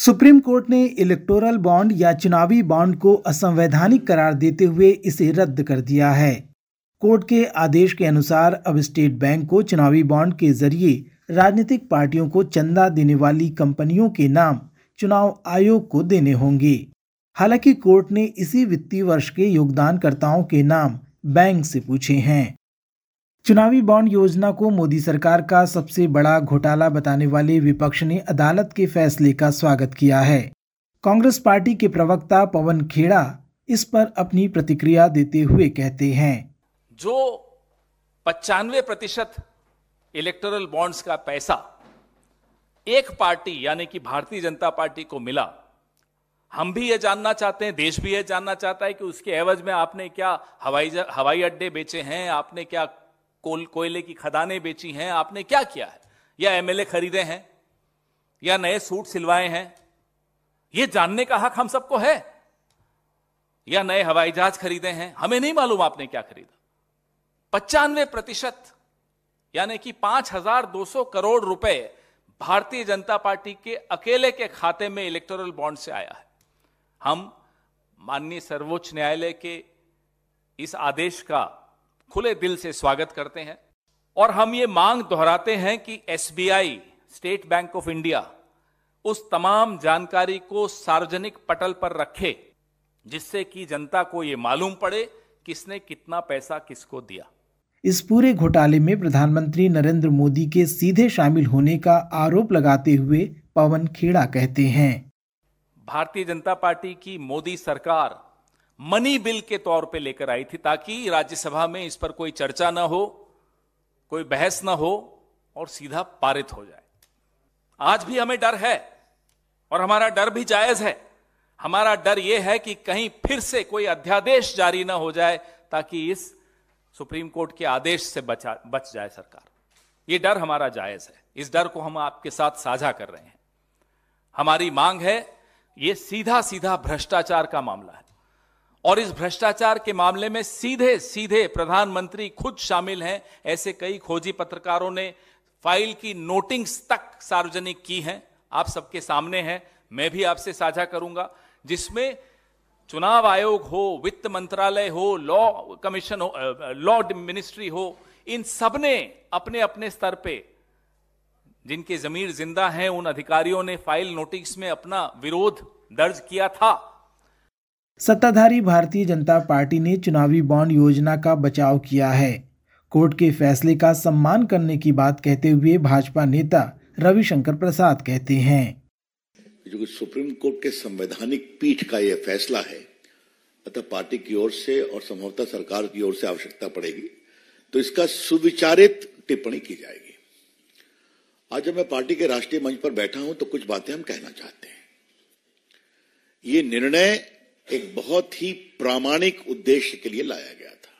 Supreme court ने electoral bond या चुनावी बॉन्ड को असंवैधानिक करार देते हुए इसे रद्द कर दिया है। कोर्ट के आदेश के अनुसार अब स्टेट बैंक को चुनावी बॉन्ड के ज़रिए राजनीतिक पार्टियों को चंदा देने वाली कंपनियों के नाम चुनाव आयोग को देने होंगे। हालाँकि कोर्ट ने इसी वित्तीय वर्ष के योगदानकर्ताओं के नाम बैंक से पूछे हैं। चुनावी बॉन्ड योजना को मोदी सरकार का सबसे बड़ा घोटाला बताने वाले विपक्ष ने अदालत के फैसले का स्वागत किया है। कांग्रेस पार्टी के प्रवक्ता पवन खेड़ा इस पर अपनी प्रतिक्रिया देते हुए कहते हैं। जो पचानवे प्रतिशत इलेक्टोरल बॉन्ड्स का पैसा एक पार्टी यानी कि भारतीय जनता पार्टी को मिला, हम भी ये जानना चाहते हैं, देश भी ये जानना चाहता है कि उसके एवज में आपने क्या हवाई हवाई अड्डे बेचे हैं, आपने क्या कोल, कोयले की खदानें बेची हैं, आपने क्या किया है? या एमएलए खरीदे हैं? या नए सूट सिलवाए हैं? ये जानने का हक हम सबको है। या नए हवाई जहाज़ खरीदे हैं? हमें नहीं मालूम आपने क्या खरीदा। पचानवे प्रतिशत, यानी कि पाँच हज़ार दो सौ करोड़ रुपए भारतीय जनता पार्टी के अकेले के खाते में इलेक्टोरल बॉन्ड से आया है। हम माननीय सर्वोच्च न्यायालय के इस आदेश का खुले दिल से स्वागत करते हैं। और हम ये मांग दोहराते हैं कि SBI State Bank of India उस तमाम जानकारी को सार्वजनिक पटल पर रखे जिससे कि जनता को यह मालूम पड़े किसने कितना पैसा किसको दिया। इस पूरे घोटाले में प्रधानमंत्री नरेंद्र मोदी के सीधे शामिल होने का आरोप लगाते हुए पवन खेड़ा कहते हैं। भारतीय जनता पार्टी की मोदी सरकार मनी बिल के तौर पे लेकर आई थी ताकि राज्यसभा में इस पर कोई चर्चा ना हो, कोई बहस ना हो और सीधा पारित हो जाए। आज भी हमें डर है और हमारा डर भी जायज़ है। हमारा डर यह है कि कहीं फिर से कोई अध्यादेश जारी ना हो जाए ताकि इस सुप्रीम कोर्ट के आदेश से बचा, बच जाए सरकार। ये डर हमारा जायज़ है। इस डर को हम आपके साथ साझा कर रहे हैं। हमारी मांग है, ये सीधा सीधा भ्रष्टाचार का मामला है। और इस भ्रष्टाचार के मामले में सीधे सीधे प्रधानमंत्री खुद शामिल हैं। ऐसे कई खोजी पत्रकारों ने फ़ाइल की नोटिंग्स तक सार्वजनिक की हैं। आप सबके सामने हैं। मैं भी आपसे साझा करूँगा। जिसमें चुनाव आयोग हो, वित्त मंत्रालय हो, लॉ कमीशन हो लॉ मिनिस्ट्री हो, इन सबने अपने अपने स्तर पे जिनके जमीर ज़िंदा हैं, उन अधिकारियों ने फ़ाइल नोटिस में अपना विरोध दर्ज किया था। सत्ताधारी भारतीय जनता पार्टी ने चुनावी बॉन्ड योजना का बचाव किया है। कोर्ट के फैसले का सम्मान करने की बात कहते हुए भाजपा नेता रविशंकर प्रसाद कहते हैं। जो सुप्रीम कोर्ट के संवैधानिक पीठ का यह फैसला है, अतः पार्टी की ओर से और संभवतः सरकार की ओर से आवश्यकता पड़ेगी तो इसका सुविचारित टिप्पणी की जाएगी। आज जब मैं पार्टी के राष्ट्रीय मंच पर बैठा हूँ तो कुछ बातें हम कहना चाहते हैं। ये निर्णय एक बहुत ही प्रामाणिक उद्देश्य के लिए लाया गया था।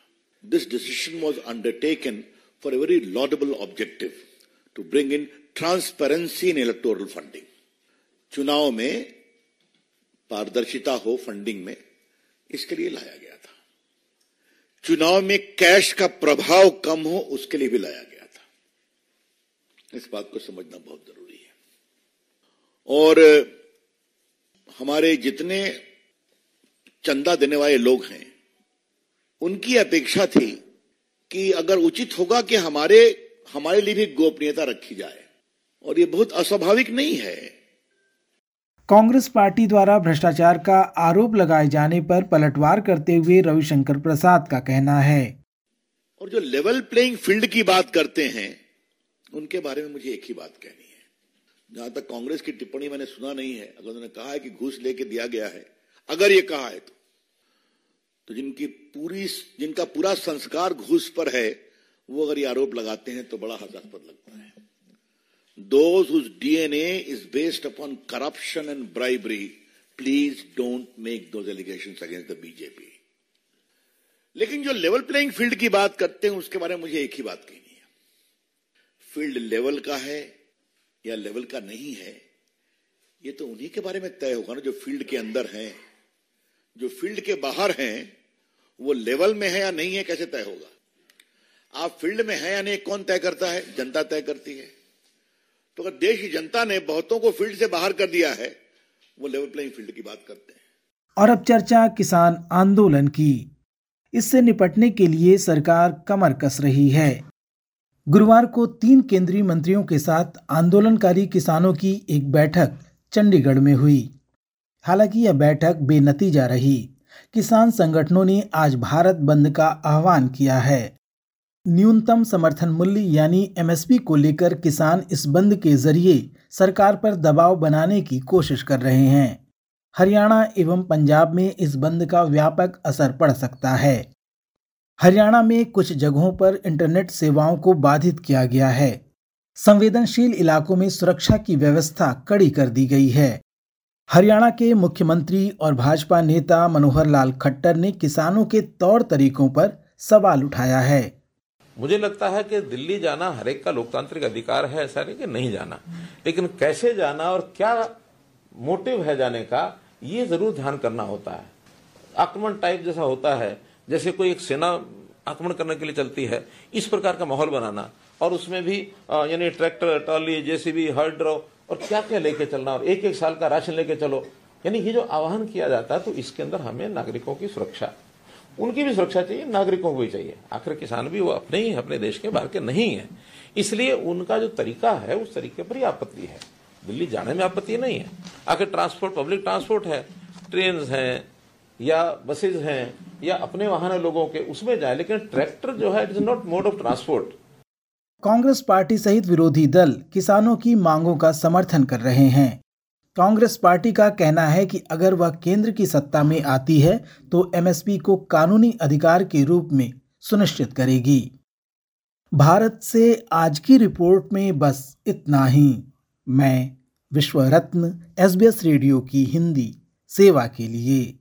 This decision was undertaken for a very laudable objective to bring in transparency in electoral funding चुनाव में पारदर्शिता हो फंडिंग में, इसके लिए लाया गया था। चुनाव में कैश का प्रभाव कम हो, उसके लिए भी लाया गया था। इस बात को समझना बहुत ज़रूरी है। और हमारे जितने चंदा देने वाले लोग हैं। उनकी अपेक्षा थी कि अगर उचित होगा कि हमारे हमारे लिए भी गोपनीयता रखी जाए। और ये बहुत अस्वाभाविक नहीं है। कांग्रेस पार्टी द्वारा भ्रष्टाचार का आरोप लगाए जाने पर पलटवार करते हुए रविशंकर प्रसाद का कहना है। और जो लेवल प्लेइंग फ़ील्ड की बात करते हैं उनके बारे में मुझे एक ही बात कहनी है। जहाँ तक कांग्रेस की टिप्पणी मैंने सुना नहीं है अगर उन्होंने कहा है कि घूस लेके दिया गया है अगर ये कहा है तो। तो जिनकी पूरी जिनका पूरा संस्कार घूस पर है, वो अगर ये आरोप लगाते हैं तो बड़ा हास्यास्पद लगता है। Those DNA is based upon corruption and bribery please don't make those allegation against the BJP लेकिन जो लेवल प्लेइंग फ़ील्ड की बात करते हैं, उसके बारे में मुझे एक ही बात कहनी है। फ़ील्ड लेवल का है या लेवल का नहीं है, ये तो उन्हीं के बारे में तय होगा ना जो फ़ील्ड के अंदर हैं। जो फ़ील्ड के बाहर हैं, वो लेवल में है या नहीं है, कैसे तय होगा? आप फ़ील्ड में है या नहीं, कौन तय करता है? जनता तय करती है। तो अगर देश की जनता ने बहुतों को फ़ील्ड से बाहर कर दिया है, वो लेवल प्लेइंग फ़ील्ड की बात करते हैं। और अब चर्चा किसान आंदोलन की। इससे निपटने के लिए सरकार कमर कस रही है। गुरुवार को तीन केंद्रीय मंत्रियों के साथ आंदोलनकारी किसानों की एक बैठक चंडीगढ़ में हुई। हालाँकि यह बैठक बेनतीजा रही किसान संगठनों ने आज भारत बंद का आह्वान किया है। न्यूनतम समर्थन मूल्य यानी एमएसपी को लेकर किसान इस बंद के ज़रिए सरकार पर दबाव बनाने की कोशिश कर रहे हैं। हरियाणा एवं पंजाब में इस बंद का व्यापक असर पड़ सकता है। हरियाणा में कुछ जगहों पर इंटरनेट सेवाओं को बाधित किया गया है। संवेदनशील इलाकों में सुरक्षा की व्यवस्था कड़ी कर दी गई है। हरियाणा के मुख्यमंत्री और भाजपा नेता मनोहर लाल खट्टर ने किसानों के तौर तरीकों पर सवाल उठाया है। मुझे लगता है कि दिल्ली जाना हर एक का लोकतांत्रिक अधिकार है, ऐसा नहीं कि नहीं जाना। लेकिन कैसे जाना और क्या मोटिव है जाने का, ये ज़रूर ध्यान करना होता है। आक्रमण टाइप जैसा होता है, जैसे कोई एक सेना आक्रमण करने के लिए चलती है, इस प्रकार का माहौल बनाना। और उसमें भी यानी ट्रैक्टर, ट्रॉली, जेसीबी हर्ड्रो और क्या क्या लेके चलना और एक एक साल का राशन लेके चलो। यानी ये जो आह्वान किया जाता है तो इसके अंदर हमें नागरिकों की सुरक्षा, उनकी भी सुरक्षा चाहिए, नागरिकों को भी चाहिए। आखिर किसान भी वो अपने ही, अपने देश के बाहर के नहीं है। इसलिए उनका जो तरीका है, उस तरीके पर ही आपत्ति है। दिल्ली जाने में आपत्ति नहीं है। आखिर ट्रांसपोर्ट, पब्लिक ट्रांसपोर्ट है। ट्रेन हैं, या बसेज हैं, या अपने वाहन है लोगों के, उसमें जाए। लेकिन ट्रैक्टर जो है it is not mode of transport Congress party सहित विरोधी दल किसानों की मांगों का समर्थन कर रहे हैं। कांग्रेस पार्टी का कहना है कि अगर वह केंद्र की सत्ता में आती है तो एमएसपी को कानूनी अधिकार के रूप में सुनिश्चित करेगी। भारत से आज की रिपोर्ट में बस इतना ही। मैं विश्व रत्न एसबीएस रेडियो की हिंदी, सेवा के लिए।